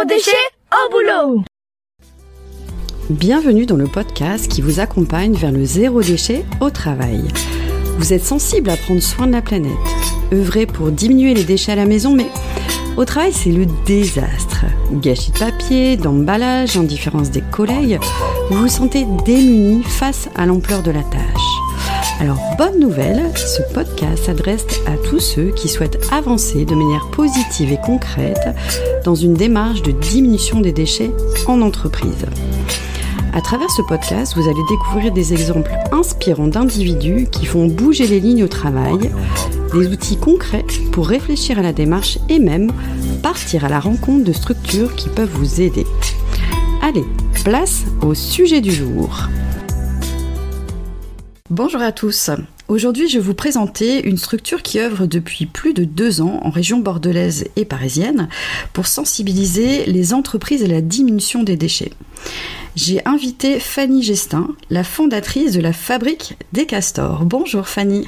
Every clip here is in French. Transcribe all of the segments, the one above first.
Zéro déchet au boulot Bienvenue dans le podcast qui vous accompagne vers le zéro déchet au travail. Vous êtes sensible à prendre soin de la planète, œuvrer pour diminuer les déchets à la maison, mais au travail, c'est le désastre. Gâchis de papier, d'emballage, indifférence des collègues, vous vous sentez démuni face à l'ampleur de la tâche. Alors, bonne nouvelle, ce podcast s'adresse à tous ceux qui souhaitent avancer de manière positive et concrète dans une démarche de diminution des déchets en entreprise. À travers ce podcast, vous allez découvrir des exemples inspirants d'individus qui font bouger les lignes au travail, des outils concrets pour réfléchir à la démarche et même partir à la rencontre de structures qui peuvent vous aider. Allez, place au sujet du jour. Bonjour à tous. Aujourd'hui, je vais vous présenter une structure qui œuvre depuis plus de deux ans en région bordelaise et parisienne pour sensibiliser les entreprises à la diminution des déchets. J'ai invité Fanny Gestin, la fondatrice de la Fabrique des Castors. Bonjour Fanny.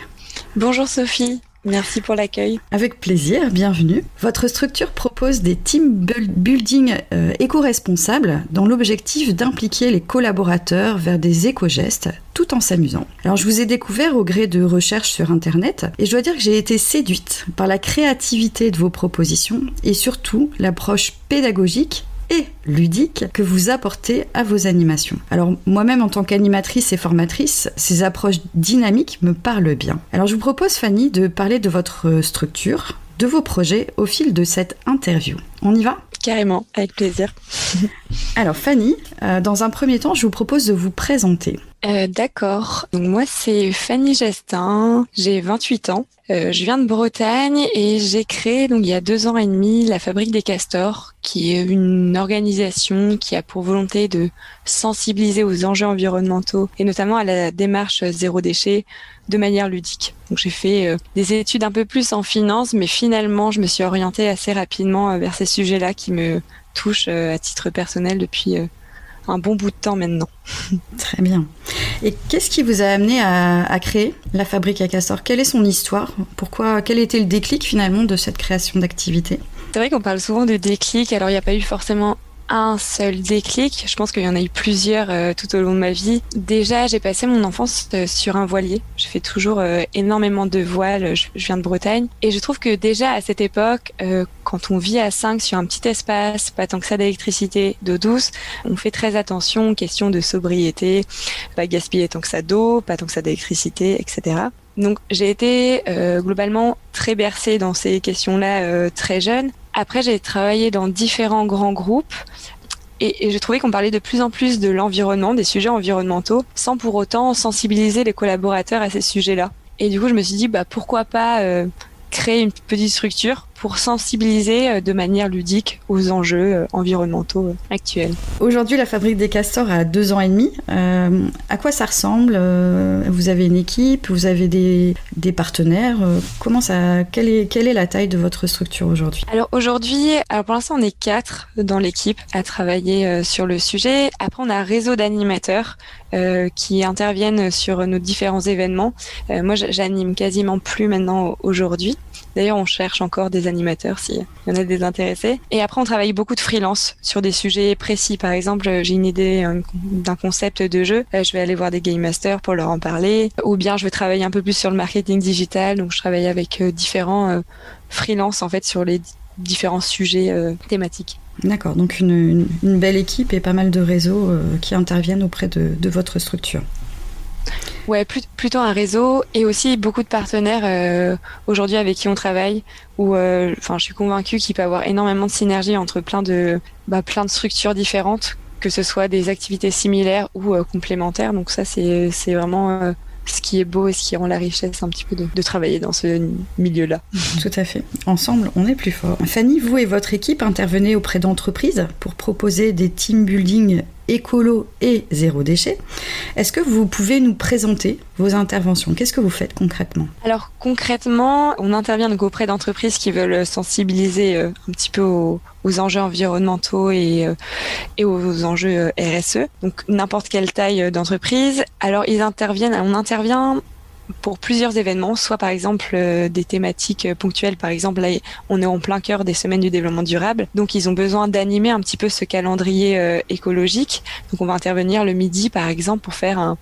Bonjour Sophie. Merci pour l'accueil. Avec plaisir, bienvenue. Votre structure propose des team building euh, éco-responsables dans l'objectif d'impliquer les collaborateurs vers des éco-gestes tout en s'amusant. Alors je vous ai découvert au gré de recherches sur Internet et je dois dire que j'ai été séduite par la créativité de vos propositions et surtout l'approche pédagogique et ludique que vous apportez à vos animations. Alors moi-même en tant qu'animatrice et formatrice, ces approches dynamiques me parlent bien. Alors je vous propose Fanny de parler de votre structure, de vos projets au fil de cette interview. On y va? Carrément, avec plaisir. Alors Fanny, euh, dans un premier temps, je vous propose de vous présenter. Euh, d'accord. Donc moi c'est Fanny Gestin, j'ai 28 ans. Euh, je viens de Bretagne et j'ai créé donc il y a deux ans et demi la Fabrique des Castors, qui est une organisation qui a pour volonté de sensibiliser aux enjeux environnementaux et notamment à la démarche zéro déchet de manière ludique. Donc j'ai fait euh, des études un peu plus en finance, mais finalement je me suis orientée assez rapidement vers ces sujets-là qui me touchent à titre personnel depuis un bon bout de temps maintenant. Très bien. Et qu'est-ce qui vous a amené à, créer la fabrique à Castor? Quelle est son histoire? Pourquoi Quel était le déclic finalement de cette création d'activité? C'est vrai qu'on parle souvent de déclic. Alors il n'y a pas eu forcément un seul déclic. Je pense qu'il y en a eu plusieurs euh, tout au long de ma vie. Déjà, j'ai passé mon enfance euh, sur un voilier. Je fais toujours euh, énormément de voiles. Je, viens de Bretagne. Et je trouve que déjà à cette époque, quand on vit à 5 sur un petit espace, pas tant que ça d'électricité, d'eau douce, on fait très attention aux questions de sobriété, pas gaspiller tant que ça d'eau, pas tant que ça d'électricité, etc. Donc j'ai été globalement très bercée dans ces questions-là très jeune. Après, j'ai travaillé dans différents grands groupes et, et je trouvais qu'on parlait de plus en plus de l'environnement, des sujets environnementaux, sans pour autant sensibiliser les collaborateurs à ces sujets-là. Et du coup, je me suis dit, bah, pourquoi pas euh, créer une petite structure pour sensibiliser euh, de manière ludique aux enjeux euh, environnementaux euh, actuels. Aujourd'hui, la fabrique des castors a deux ans et demi. à quoi ça ressemble Vous avez une équipe, vous avez des, des partenaires. comment ça quelle est, quelle est la taille de votre structure aujourd'hui? Alors aujourd'hui, alors pour l'instant, on est quatre dans l'équipe à travailler sur le sujet. Après, on a un réseau d'animateurs qui interviennent sur nos différents événements. moi, j'anime quasiment plus maintenant aujourd'hui. D'ailleurs, on cherche encore des animateurs s'il y en a des intéressés. Et après, on travaille beaucoup de freelance sur des sujets précis. Par exemple, j'ai une idée euh, d'un concept de jeu. Euh, je vais aller voir des game masters pour leur en parler. Ou bien, je vais travailler un peu plus sur le marketing digital. Donc, je travaille avec euh, différents freelance en fait sur les différents sujets thématiques. D'accord, donc une, belle équipe et pas mal de réseaux qui interviennent auprès de votre structure. Ouais, plutôt un réseau et aussi beaucoup de partenaires euh, aujourd'hui avec qui on travaille. Où, euh, enfin, je suis convaincue qu'il peut y avoir énormément de synergie entre plein de, bah, plein de structures différentes, que ce soit des activités similaires ou euh, complémentaires. Donc ça, c'est c'est vraiment ce qui est beau et ce qui rend la richesse un petit peu de, de travailler dans ce milieu-là. Tout à fait. Ensemble, on est plus fort. Fanny, vous et votre équipe intervenez auprès d'entreprises pour proposer des team building écolo et zéro déchet. Est-ce que vous pouvez nous présenter vos interventions? Qu'est-ce que vous faites concrètement? Alors concrètement, on intervient auprès d'entreprises qui veulent sensibiliser euh, un petit peu aux, enjeux environnementaux et, euh, et aux enjeux euh, RSE. Donc n'importe quelle taille d'entreprise. Alors ils interviennent, on intervient pour plusieurs événements, soit par exemple euh, des thématiques euh, ponctuelles. Par exemple, là, on est en plein cœur des semaines du développement durable, donc ils ont besoin d'animer un petit peu ce calendrier euh, écologique. Donc on va intervenir le midi, par exemple, pour faire un,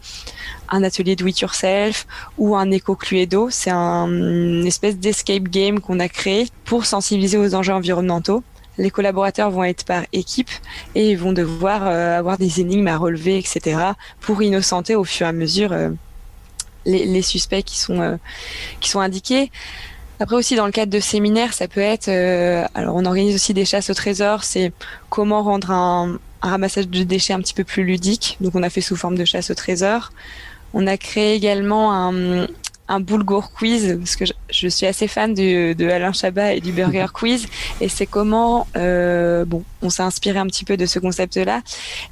un atelier do it yourself ou un éco cluedo. C'est un, une espèce d'escape game qu'on a créé pour sensibiliser aux enjeux environnementaux les collaborateurs vont être par équipe et ils vont devoir avoir des énigmes à relever, etc., pour innocenter au fur et à mesure les, suspects qui sont, euh, qui sont indiqués. Après aussi dans le cadre de séminaires, ça peut être, euh, alors on organise aussi des chasses au trésor, c'est comment rendre un, un, ramassage de déchets un petit peu plus ludique. Donc on a fait sous forme de chasse au trésor. On a créé également un, un boulgour quiz parce que je, suis assez fan de Alain Chabat et du Burger Quiz et c'est comment euh, bon on s'est inspiré un petit peu de ce concept là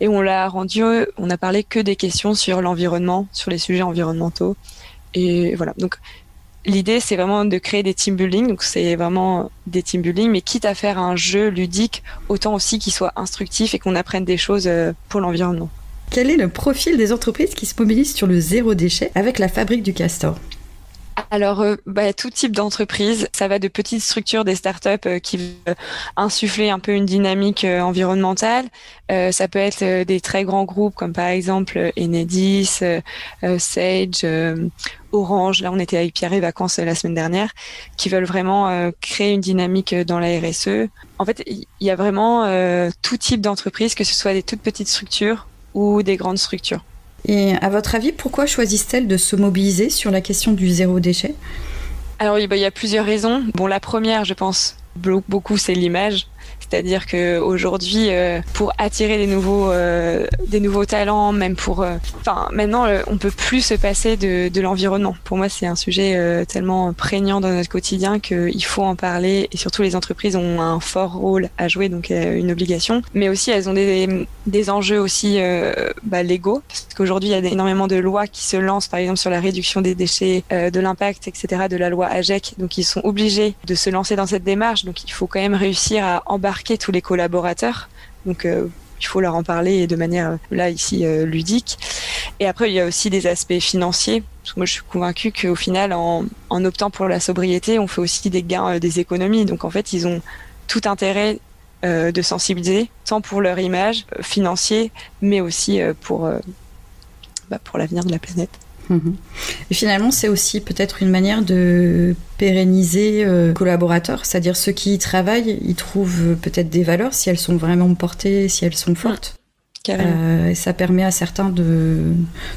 et on l'a rendu on a parlé que des questions sur l'environnement sur les sujets environnementaux et voilà donc L'idée, c'est vraiment de créer des team building. Donc, c'est vraiment des team building, mais quitte à faire un jeu ludique, autant aussi qu'il soit instructif et qu'on apprenne des choses euh, pour l'environnement. Quel est le profil des entreprises qui se mobilisent sur le zéro déchet avec la fabrique du castor? Alors, euh, bah, tout type d'entreprise, ça va de petites structures, des startups euh, qui veulent insuffler un peu une dynamique euh, environnementale. ça peut être des très grands groupes comme par exemple Enedis, Sage, Orange. Là, on était avec Pierre et Vacances la semaine dernière, qui veulent vraiment créer une dynamique dans la RSE. En fait, il y a vraiment tout type d'entreprise, que ce soit des toutes petites structures ou des grandes structures. Et à votre avis, pourquoi choisissent-elles de se mobiliser sur la question du zéro déchet? Alors bah, il y a plusieurs raisons. Bon, la première, je pense, beaucoup, c'est l'image. C'est-à-dire que aujourd'hui, euh, pour attirer des nouveaux, euh, des nouveaux talents, même pour, euh, enfin, maintenant, on peut plus se passer de, l'environnement. Pour moi, c'est un sujet tellement prégnant dans notre quotidien qu'il faut en parler. Et surtout, les entreprises ont un fort rôle à jouer, donc une obligation. Mais aussi, elles ont des, des enjeux aussi bah, légaux, parce qu'aujourd'hui, il y a énormément de lois qui se lancent, par exemple sur la réduction des déchets, de l'impact, etc., de la loi AGEC. Donc, ils sont obligés de se lancer dans cette démarche. Donc, il faut quand même réussir à embarquer tous les collaborateurs. Donc euh, il faut leur en parler de manière là ici euh, ludique. Et après il y a aussi des aspects financiers. Parce que moi je suis convaincue qu'au final en, optant pour la sobriété, on fait aussi des gains, euh, des économies. Donc en fait ils ont tout intérêt de sensibiliser, tant pour leur image financier, mais aussi pour bah, pour l'avenir de la planète. Mhm. Et finalement, c'est aussi peut-être une manière de pérenniser euh, collaborateurs, c'est-à-dire ceux qui y travaillent, ils trouvent peut-être des valeurs si elles sont vraiment portées, si elles sont fortes. Euh, et ça permet à certains de,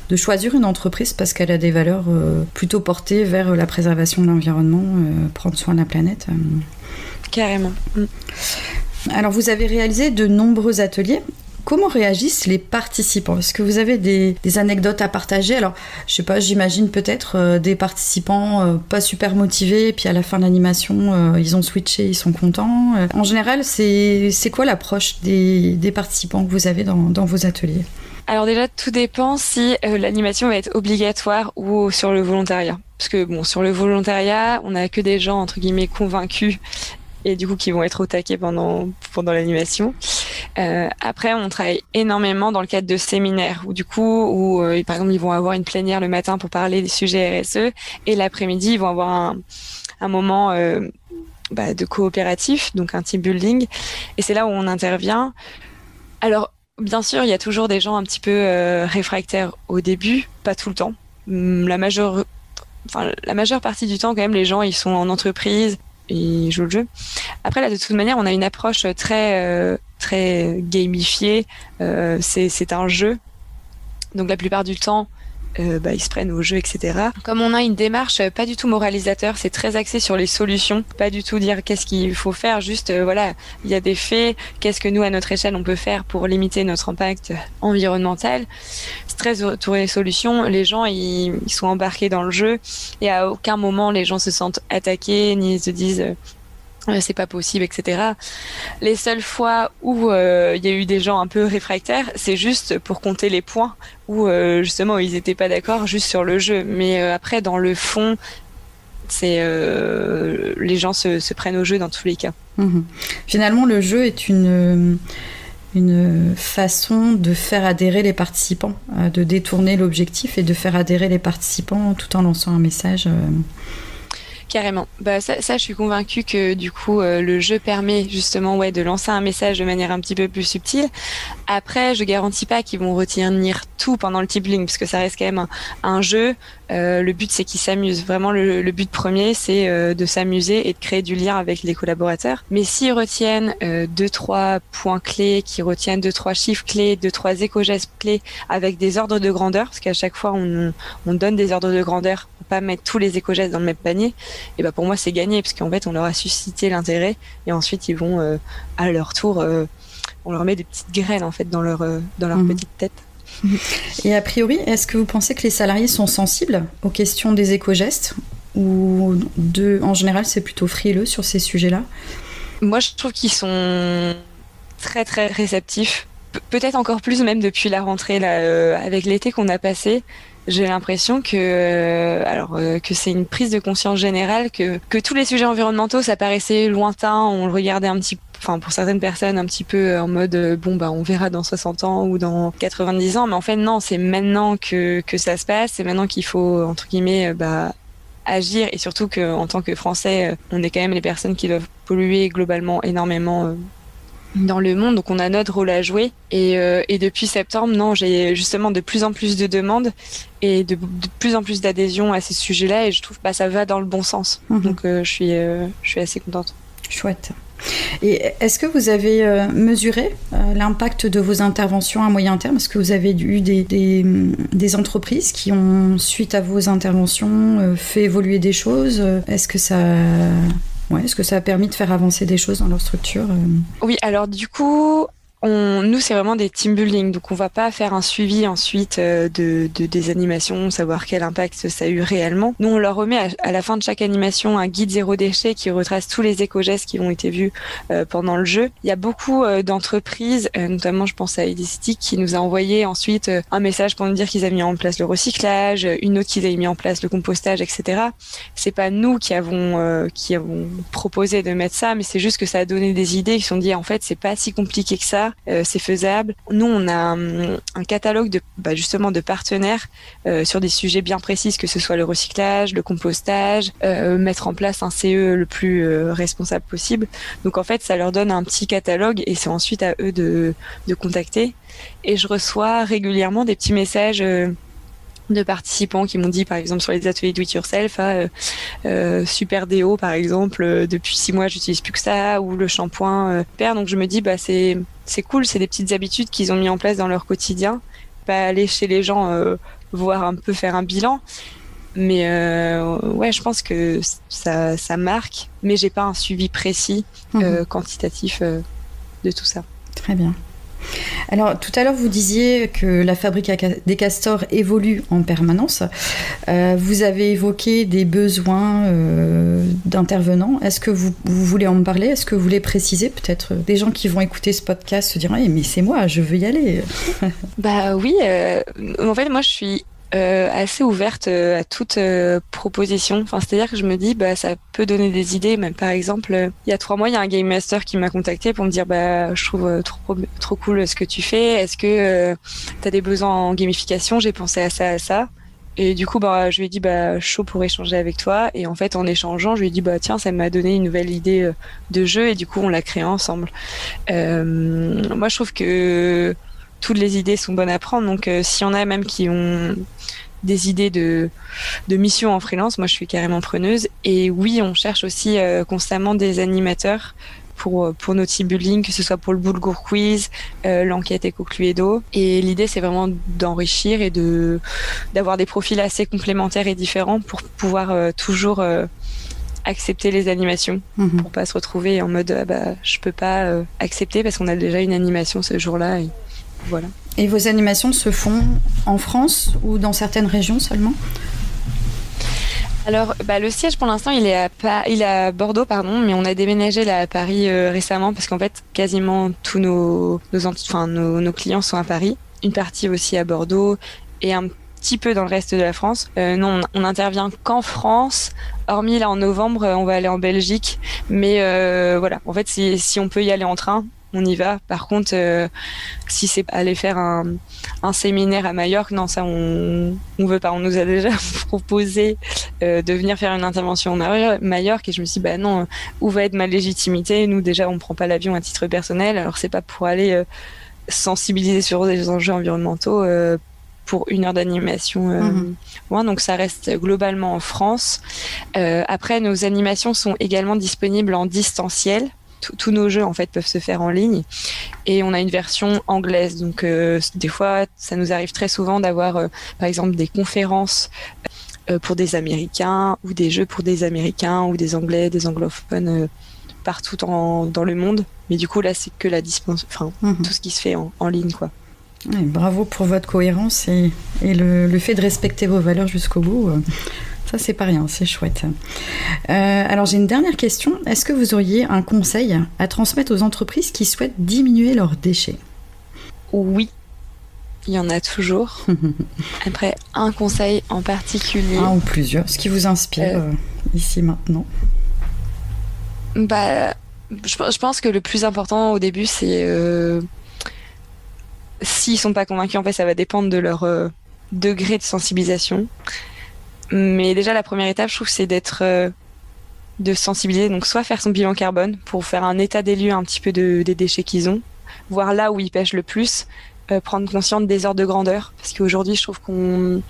de, choisir une entreprise parce qu'elle a des valeurs euh, plutôt portées vers la préservation de l'environnement, prendre soin de la planète. Carrément. Mm. Alors vous avez réalisé de nombreux ateliers Comment réagissent les participants? Est-ce que vous avez des, anecdotes à partager? Alors, je sais pas, j'imagine peut-être euh, des participants euh, pas super motivés, et puis à la fin de l'animation, euh, ils ont switché, ils sont contents. en général, c'est quoi l'approche des, participants que vous avez dans, vos ateliers? Alors déjà, tout dépend si l'animation va être obligatoire ou sur le volontariat. Parce que bon, sur le volontariat, on n'a que des gens entre guillemets convaincus et du coup qui vont être au taquet pendant pendant l'animation. Euh, après, on travaille énormément dans le cadre de séminaires où du coup, où euh, par exemple, ils vont avoir une plénière le matin pour parler des sujets RSE et l'après-midi, ils vont avoir un, un moment euh, bah, de coopératif, donc un team building. Et c'est là où on intervient. Alors, bien sûr, il y a toujours des gens un petit peu euh, réfractaires au début, pas tout le temps. Hum, la majeure Enfin, la majeure partie du temps, quand même, les gens, ils sont en entreprise, ils jouent le jeu. Après, là, de toute manière, on a une approche très, euh, très gamifiée. Euh, c'est un jeu. Donc, la plupart du temps, euh, bah, ils se prennent au jeu, etc. Comme on a une démarche pas du tout moralisateur, c'est très axé sur les solutions, pas du tout dire qu'est-ce qu'il faut faire, juste voilà, il y a des faits, qu'est-ce que nous à notre échelle on peut faire pour limiter notre impact environnemental. C'est très autour des solutions. Les gens ils, ils, sont embarqués dans le jeu et à aucun moment les gens se sentent attaqués ni se disent euh, c'est pas possible, etc. Les seules fois où euh, il y a eu des gens un peu réfractaires, c'est juste pour compter les points, où euh, justement ils étaient pas d'accord juste sur le jeu. Mais après, dans le fond, c'est les gens se, se, prennent au jeu dans tous les cas. Mhm. Finalement, le jeu est une une façon de faire adhérer les participants, de détourner l'objectif et de faire adhérer les participants tout en lançant un message. Carrément. Bah ça, je suis convaincue que du coup euh, le jeu permet justement ouais de lancer un message de manière un petit peu plus subtile. Après, je garantis pas qu'ils vont retenir tout pendant le tippling parce que ça reste quand même un, jeu. Euh, le but c'est qu'ils s'amusent. Vraiment, le, le, but premier c'est euh, de s'amuser et de créer du lien avec les collaborateurs. Mais s'ils retiennent deux trois points clés, qu'ils retiennent deux trois chiffres clés, deux trois éco-gestes clés avec des ordres de grandeur, parce qu'à chaque fois on, on donne des ordres de grandeur pour pas mettre tous les éco-gestes dans le même panier et bah pour moi c'est gagné parce qu'en fait on leur a suscité l'intérêt et ensuite ils vont euh, à leur tour euh, on leur met des petites graines en fait dans leur euh, dans leur mhm. petite tête. Et a priori, est-ce que vous pensez que les salariés sont sensibles aux questions des éco-gestes ou en général c'est plutôt frileux sur ces sujets-là? Moi je trouve qu'ils sont très très réceptifs. Peut-être encore plus même depuis la rentrée là, avec l'été qu'on a passé. J'ai l'impression que euh, alors euh, que c'est une prise de conscience générale que que tous les sujets environnementaux ça paraissait lointain on le regardait un petit enfin pour certaines personnes un petit peu en mode euh, bon bah on verra dans 60 ans ou dans 90 ans mais en fait non c'est maintenant que que ça se passe c'est maintenant qu'il faut entre guillemets bah agir et surtout que en tant que français on est quand même les personnes qui doivent polluer globalement énormément dans le monde, donc on a notre rôle à jouer. Et, euh, et depuis septembre, non, j'ai justement de plus en plus de demandes et de, de plus en plus d'adhésions à ces sujets-là, et je trouve que bah, ça va dans le bon sens. Mhm. Donc euh, je suis, euh, je suis assez contente. Chouette. Et est-ce que vous avez mesuré l'impact de vos interventions à moyen terme? Est-ce que vous avez eu des, entreprises qui ont, suite à vos interventions, fait évoluer des choses? Est-ce que ça est-ce que ça a permis de faire avancer des choses dans leur structure euh? Oui, alors du coup, on, nous, c'est vraiment des team building, donc on va pas faire un suivi ensuite euh, de, de, des animations, savoir quel impact ça a eu réellement. Nous, on leur remet à, la fin de chaque animation un guide zéro déchet qui retrace tous les éco-gestes qui ont été vus euh, pendant le jeu. Il y a beaucoup euh, d'entreprises, notamment je pense à Edistic, qui nous a envoyé ensuite un message pour nous dire qu'ils avaient mis en place le recyclage, une autre qu'ils avaient mis en place le compostage, etc. C'est pas nous qui avons qui avons proposé de mettre ça, mais c'est juste que ça a donné des idées qui sont dit en fait c'est pas si compliqué que ça euh, c'est faisable. Nous, on a un, catalogue de bah, justement de partenaires euh, sur des sujets bien précis, que ce soit le recyclage, le compostage, euh, mettre en place un CE le plus responsable possible. Donc en fait, ça leur donne un petit catalogue et c'est ensuite à eux de, de contacter. Et je reçois régulièrement des petits messages de participants qui m'ont dit, par exemple, sur les ateliers do it yourself, ah, euh, euh, super déo, par exemple, euh, depuis six mois, j'utilise plus que ça, ou le shampoing perd. Donc je me dis, bah c'est c'est cool, c'est des petites habitudes qu'ils ont mis en place dans leur quotidien. Pas aller chez les gens voir un peu faire un bilan. Mais ouais, je pense que ça, ça marque, mais j'ai pas un suivi précis, mmh. quantitatif de tout ça. Très bien. Alors, tout à l'heure, vous disiez que la fabrique des castors évolue en permanence. Euh, vous avez évoqué des besoins euh, d'intervenants. Est-ce que vous, voulez en parler? Est-ce que vous voulez préciser Peut-être des gens qui vont écouter ce podcast se diront eh, Mais c'est moi, je veux y aller. bah oui, euh, en fait, moi, je suis euh, assez ouverte euh, à toute euh, proposition. Enfin, c'est-à-dire que je me dis, bah, ça peut donner des idées. Même par exemple, il y a trois mois, il y a un game master qui m'a contacté pour me dire, bah, je trouve trop trop cool ce que tu fais. Est-ce que tu as des besoins en gamification? J'ai pensé à ça, à ça. Et du coup, bah, je lui ai dit, bah, chaud pour échanger avec toi. Et en fait, en échangeant, je lui ai dit, bah, tiens, ça m'a donné une nouvelle idée de jeu. Et du coup, on l'a créé ensemble. moi, je trouve que toutes les idées sont bonnes à prendre. Donc, euh, s'il y en a même qui ont des idées de, de mission en freelance, moi je suis carrément preneuse. Et oui, on cherche aussi euh, constamment des animateurs pour, euh, pour nos team building, que ce soit pour le Boulgour Quiz, l'enquête Eco-Cluedo. Et l'idée, c'est vraiment d'enrichir et de d'avoir des profils assez complémentaires et différents pour pouvoir toujours accepter les animations, mhm. pour pas se retrouver en mode ah bah, je peux pas accepter parce qu'on a déjà une animation ce jour-là. Et Et vos animations se font en France ou dans certaines régions seulement? Alors, bah, le siège pour l'instant, il est à Bordeaux, pardon, mais on a déménagé là à Paris euh, récemment parce qu'en fait, quasiment tous nos clients sont à Paris. Une partie aussi à Bordeaux et un petit peu dans le reste de la France. Euh, non, on, n'intervient qu'en France. Hormis là en novembre, on va aller en Belgique, mais euh, voilà. En fait, si on peut y aller en train, on y va. Par contre, euh, si c'est aller faire un, un, séminaire à Majorque, non, ça on on veut pas. On nous a déjà proposé euh, de venir faire une intervention à Majorque et je me suis dit, bah non, où va être ma légitimité? Nous déjà, on prend pas l'avion à titre personnel, alors c'est pas pour aller euh, sensibiliser sur les enjeux environnementaux pour une heure d'animation. Euh, donc ça reste globalement en France. Euh, après, nos animations sont également disponibles en distanciel. Tous nos jeux en fait peuvent se faire en ligne et on a une version anglaise. Donc euh, des fois, ça nous arrive très souvent d'avoir, euh, par exemple, des conférences euh, pour des Américains ou des jeux pour des Américains ou des Anglais, des anglophones partout en, dans le monde. Mais du coup là, c'est que la dispense, enfin mhm. tout ce qui se fait en, en ligne quoi bravo pour votre cohérence et, le, fait de respecter vos valeurs jusqu'au bout. Euh, ça, c'est pas rien, c'est chouette. Euh, alors, j'ai une dernière question. Est-ce que vous auriez un conseil à transmettre aux entreprises qui souhaitent diminuer leurs déchets? Oui, il y en a toujours. Après, un conseil en particulier. Un ou plusieurs, ce qui vous inspire euh, ici maintenant. Bah, je, pense que le plus important au début, c'est S'ils sont pas convaincus, en fait, ça va dépendre de leur euh, degré de sensibilisation. Mais déjà, la première étape, je trouve, c'est d'être euh, de sensibiliser. Donc, soit faire son bilan carbone pour faire un état des lieux un petit peu de, des déchets qu'ils ont, voir là où ils pêchent le plus, euh, prendre conscience des ordres de grandeur. Parce qu'aujourd'hui, je trouve qu'on,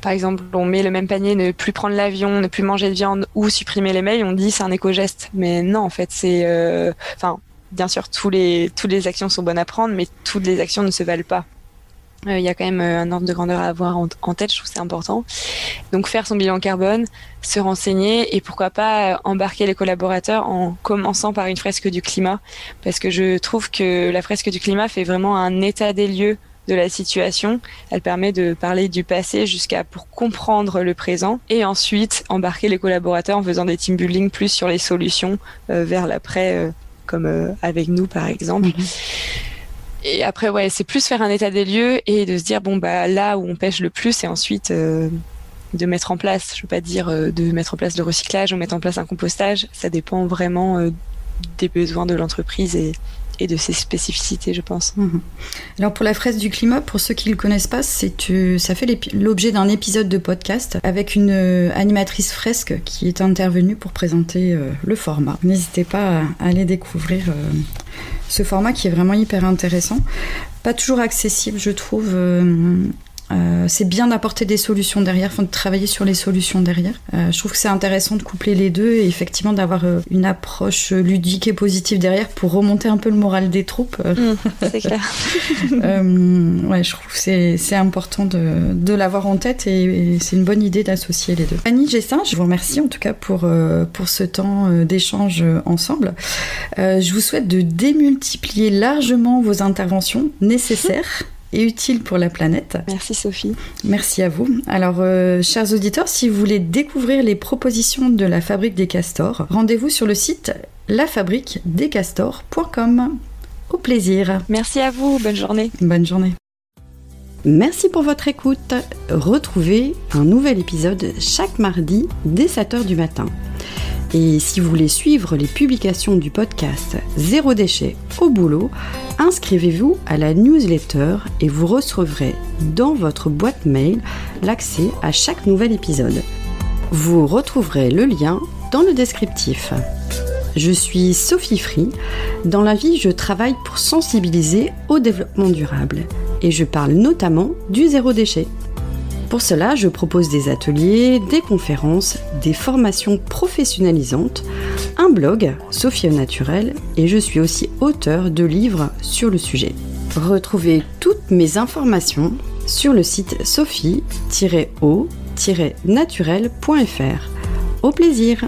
par exemple, on met le même panier, ne plus prendre l'avion, ne plus manger de viande ou supprimer les mails, on dit c'est un éco-geste. Mais non, en fait, c'est, enfin, bien sûr, tous les, toutes les actions sont bonnes à prendre, mais toutes les actions ne se valent pas. Euh, il y a quand même euh, un ordre de grandeur à avoir en, tête, je trouve c'est important. Donc faire son bilan carbone, se renseigner et pourquoi pas euh, embarquer les collaborateurs en commençant par une fresque du climat, parce que je trouve que la fresque du climat fait vraiment un état des lieux de la situation. Elle permet de parler du passé jusqu'à pour comprendre le présent et ensuite embarquer les collaborateurs en faisant des team building plus sur les solutions vers l'après comme avec nous par exemple. Mhm. Et après, ouais, c'est plus faire un état des lieux et de se dire, bon, bah là où on pêche le plus, et ensuite euh, de mettre en place, je veux pas dire euh, de mettre en place le recyclage ou mettre en place un compostage, ça dépend vraiment des besoins de l'entreprise et, et de ses spécificités, je pense. Mhm. Alors pour la fraise du climat, pour ceux qui ne le connaissent pas, euh, ça fait l'objet d'un épisode de podcast avec une euh, animatrice fresque qui est intervenue pour présenter euh, le format. N'hésitez pas à aller découvrir ce format qui est vraiment hyper intéressant. Pas toujours accessible, je trouve. Euh, c'est bien d'apporter des solutions derrière, de travailler sur les solutions derrière. Euh, je trouve que c'est intéressant de coupler les deux et effectivement d'avoir euh, une approche ludique et positive derrière pour remonter un peu le moral des troupes. Mmh, c'est clair. ouais, je trouve que c'est important de, de l'avoir en tête et, c'est une bonne idée d'associer les deux. Annie Gessin, je vous remercie en tout cas pour, pour ce temps d'échange ensemble. je vous souhaite de démultiplier largement vos interventions nécessaires et utile pour la planète. Merci Sophie. Merci à vous. Alors, euh, chers auditeurs, si vous voulez découvrir les propositions de la Fabrique des Castors, rendez-vous sur le site lafabriquedescastors.com. Au plaisir. Merci à vous. Bonne journée. Bonne journée. Merci pour votre écoute. Retrouvez un nouvel épisode chaque mardi dès 7h du matin. Et si vous voulez suivre les publications du podcast Zéro déchet au boulot, inscrivez-vous à la newsletter et vous recevrez dans votre boîte mail l'accès à chaque nouvel épisode. Vous retrouverez le lien dans le descriptif. Je suis Sophie Free. Dans la vie, je travaille pour sensibiliser au développement durable et je parle notamment du zéro déchet. Pour cela, je propose des ateliers, des conférences, des formations professionnalisantes, un blog, Sophie Naturel, et je suis aussi auteur de livres sur le sujet. Retrouvez toutes mes informations sur le site sophie-o-naturel.fr. Au plaisir